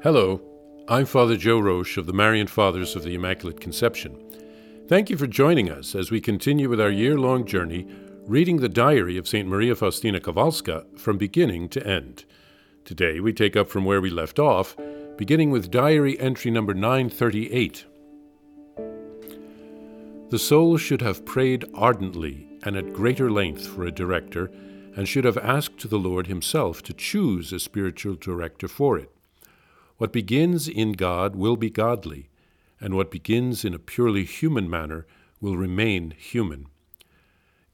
Hello, I'm Father Joe Roesch of the Marian Fathers of the Immaculate Conception. Thank you for joining us as we continue with our year long journey reading the diary of St. Maria Faustina Kowalska from beginning to end. Today we take up from where we left off, beginning with diary entry number 938. The soul should have prayed ardently and at greater length for a director, and should have asked the Lord Himself to choose a spiritual director for it. What begins in God will be godly, and what begins in a purely human manner will remain human.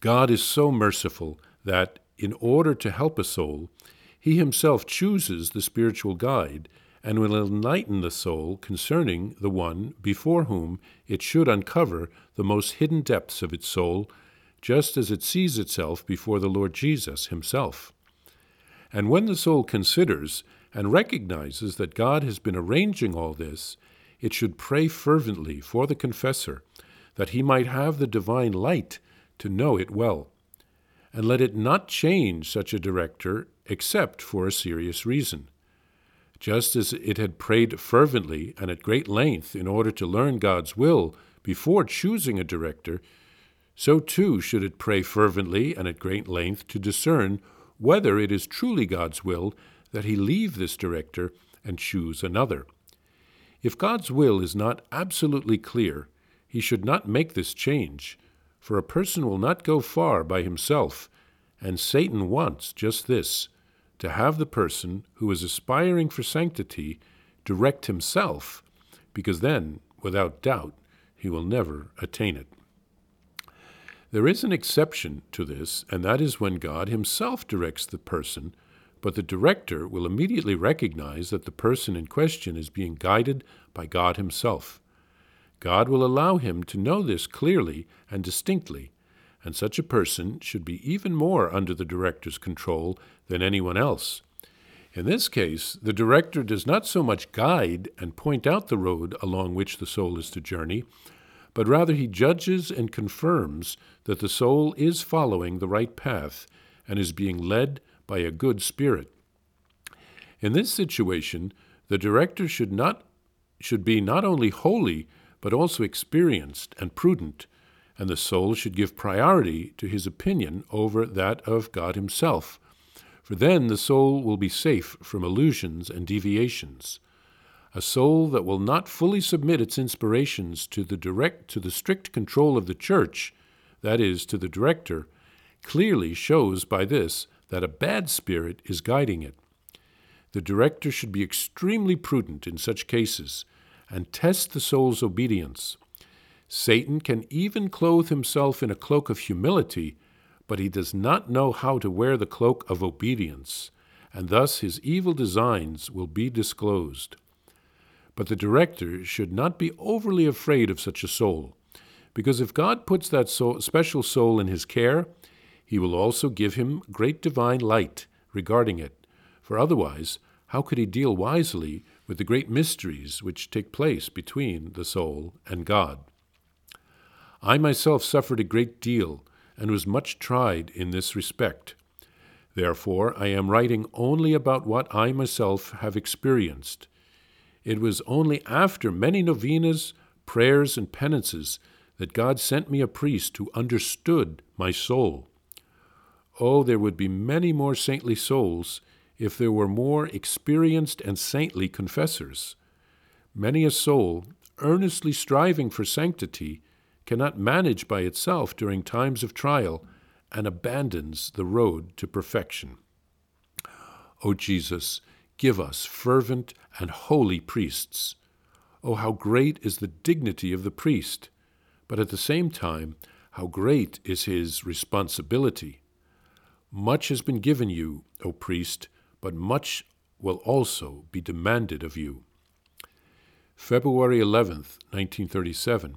God is so merciful that, in order to help a soul, He Himself chooses the spiritual guide and will enlighten the soul concerning the one before whom it should uncover the most hidden depths of its soul, just as it sees itself before the Lord Jesus Himself. And when the soul considers and recognizes that God has been arranging all this, it should pray fervently for the confessor that he might have the divine light to know it well. And let it not change such a director except for a serious reason. Just as it had prayed fervently and at great length in order to learn God's will before choosing a director, so too should it pray fervently and at great length to discern whether it is truly God's will that he leave this director and choose another. If God's will is not absolutely clear, he should not make this change, for a person will not go far by himself, and Satan wants just this to have the person who is aspiring for sanctity direct himself, because then, without doubt, he will never attain it. There is an exception to this, and that is when God himself directs the person but the director will immediately recognize that the person in question is being guided by God Himself. God will allow him to know this clearly and distinctly, and such a person should be even more under the director's control than anyone else. In this case, the director does not so much guide and point out the road along which the soul is to journey, but rather he judges and confirms that the soul is following the right path and is being led by a good spirit. In this situation, the director should not should be not only holy but also experienced and prudent, and the soul should give priority to his opinion over that of God himself. For then the soul will be safe from illusions and deviations. A soul that will not fully submit its inspirations to the direct to the strict control of the church, that is, to the director, clearly shows by this that a bad spirit is guiding it. The director should be extremely prudent in such cases and test the soul's obedience. Satan can even clothe himself in a cloak of humility, but he does not know how to wear the cloak of obedience, and thus his evil designs will be disclosed. But the director should not be overly afraid of such a soul, because if God puts that soul, special soul in his care, he will also give him great divine light regarding it, for otherwise, how could he deal wisely with the great mysteries which take place between the soul and God? I myself suffered a great deal and was much tried in this respect. Therefore, I am writing only about what I myself have experienced. It was only after many novenas, prayers, and penances that God sent me a priest who understood my soul. Oh, there would be many more saintly souls if there were more experienced and saintly confessors. Many a soul, earnestly striving for sanctity, cannot manage by itself during times of trial and abandons the road to perfection. O Jesus, give us fervent and holy priests. Oh, how great is the dignity of the priest, but at the same time, how great is his responsibility. Much has been given you, O priest, but much will also be demanded of you. February 11th, 1937.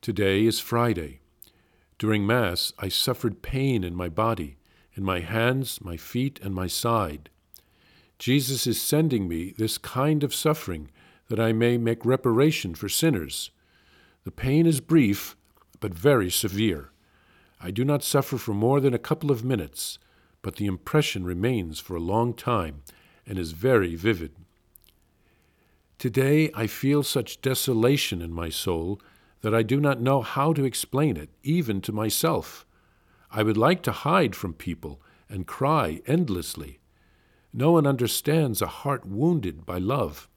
Today is Friday. During Mass, I suffered pain in my body, in my hands, my feet, and my side. Jesus is sending me this kind of suffering that I may make reparation for sinners. The pain is brief, but very severe. I do not suffer for more than a couple of minutes, but the impression remains for a long time and is very vivid. Today I feel such desolation in my soul that I do not know how to explain it, even to myself. I would like to hide from people and cry endlessly. No one understands a heart wounded by love.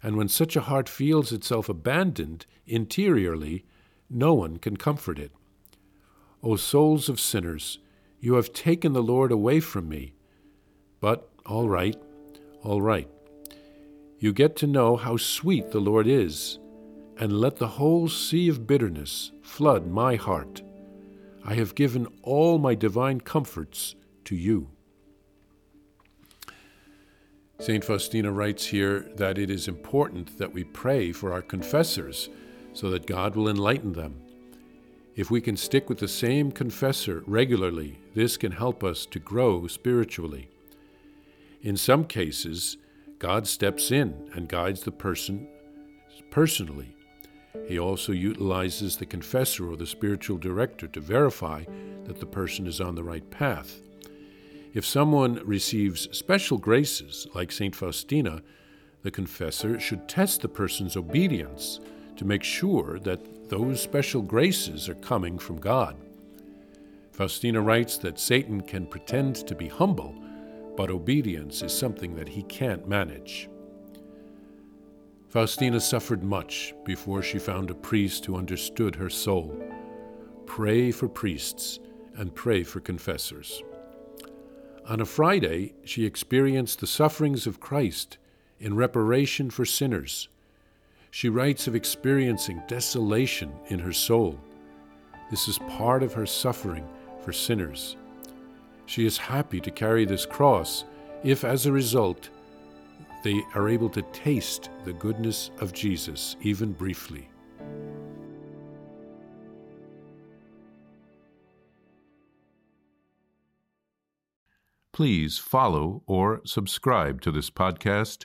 And when such a heart feels itself abandoned interiorly, no one can comfort it. O souls of sinners, you have taken the Lord away from me. But all right, all right. You get to know how sweet the Lord is, and let the whole sea of bitterness flood my heart. I have given all my divine comforts to you. St. Faustina writes here that it is important that we pray for our confessors so that God will enlighten them. If we can stick with the same confessor regularly, this can help us to grow spiritually. In some cases, God steps in and guides the person personally. He also utilizes the confessor or the spiritual director to verify that the person is on the right path. If someone receives special graces, like St. Faustina, the confessor should test the person's obedience to make sure that those special graces are coming from God. Faustina writes that Satan can pretend to be humble but obedience is something that he can't manage. Faustina suffered much before she found a priest who understood her soul. Pray for priests and pray for confessors. On a Friday, she experienced the sufferings of Christ in reparation for sinners. She writes of experiencing desolation in her soul. This is part of her suffering for sinners. She is happy to carry this cross if, as a result, they are able to taste the goodness of Jesus, even briefly. Please follow or subscribe to this podcast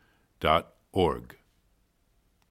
dot org.